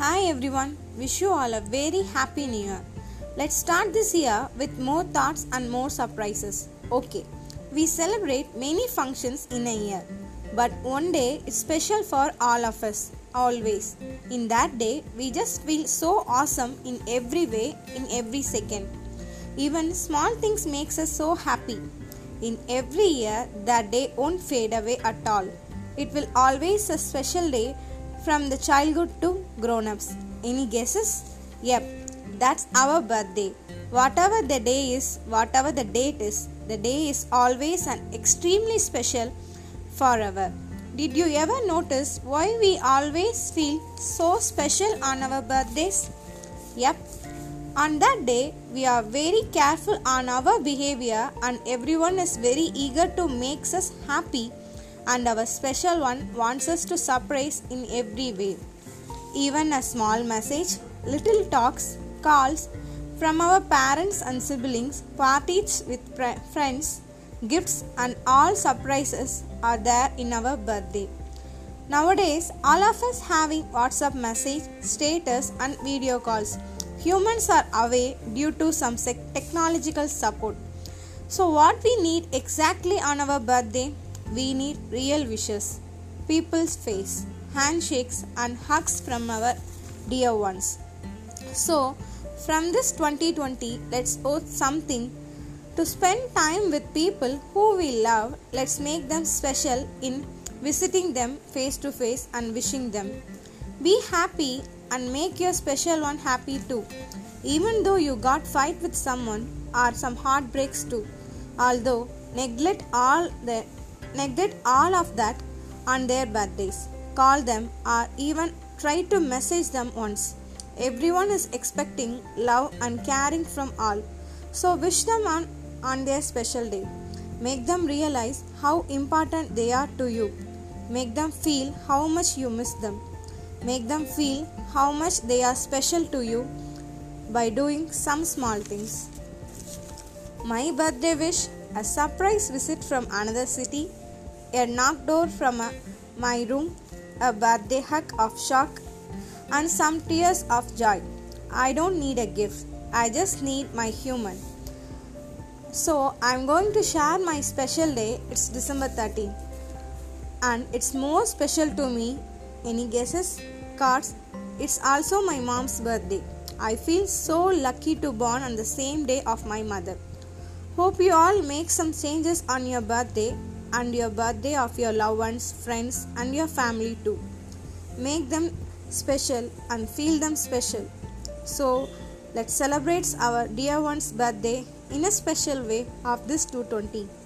Hi everyone, wish you all a very happy new year. Let's start this year with more thoughts and more surprises. Okay, we celebrate many functions in a year, but one day is special for all of us, always. In that day, we just feel so awesome in every way, in every second. Even small things makes us so happy. In every year, that day won't fade away at all. It will always a special day from the childhood to grown-ups. Any guesses? Yep, that's our birthday. Whatever the day is, whatever the date is, the day is always an extremely special forever. Did you ever notice why we always feel so special on our birthdays? Yep, on that day, we are very careful on our behavior, and everyone is very eager to make us happy. And our special one wants us to surprise in every way. Even a small message, little talks, calls from our parents and siblings, parties with friends, gifts, and all surprises are there in our birthday. Nowadays, all of us having WhatsApp message, status, and video calls humans are away due to some technological support. So, what we need exactly on our birthday? We need real wishes, people's face, handshakes, and hugs from our dear ones. So, from this 2020, let's owe something to spend time with people who we love. Let's make them special in visiting them face to face and wishing them. Be happy and make your special one happy too. Even though you got fight with someone or some heartbreaks too. Although neglect all the neglect all of that on their birthdays. Call them or even try to message them once. Everyone is expecting love and caring from all. So wish them on, on their special day. Make them realize how important they are to you. Make them feel how much you miss them. Make them feel how much they are special to you by doing some small things. My birthday wish a surprise visit from another city, a knock door from a, my room, a birthday hug of shock, and some tears of joy. I don't need a gift, I just need my human. So, I'm going to share my special day. It's December 13, and it's more special to me any guesses? Cards? It's also my mom's birthday. I feel so lucky to born on the same day of my mother. Hope you all make some changes on your birthday and your birthday of your loved ones, friends, and your family too. Make them special and feel them special. So, let's celebrate our dear one's birthday in a special way of this 220.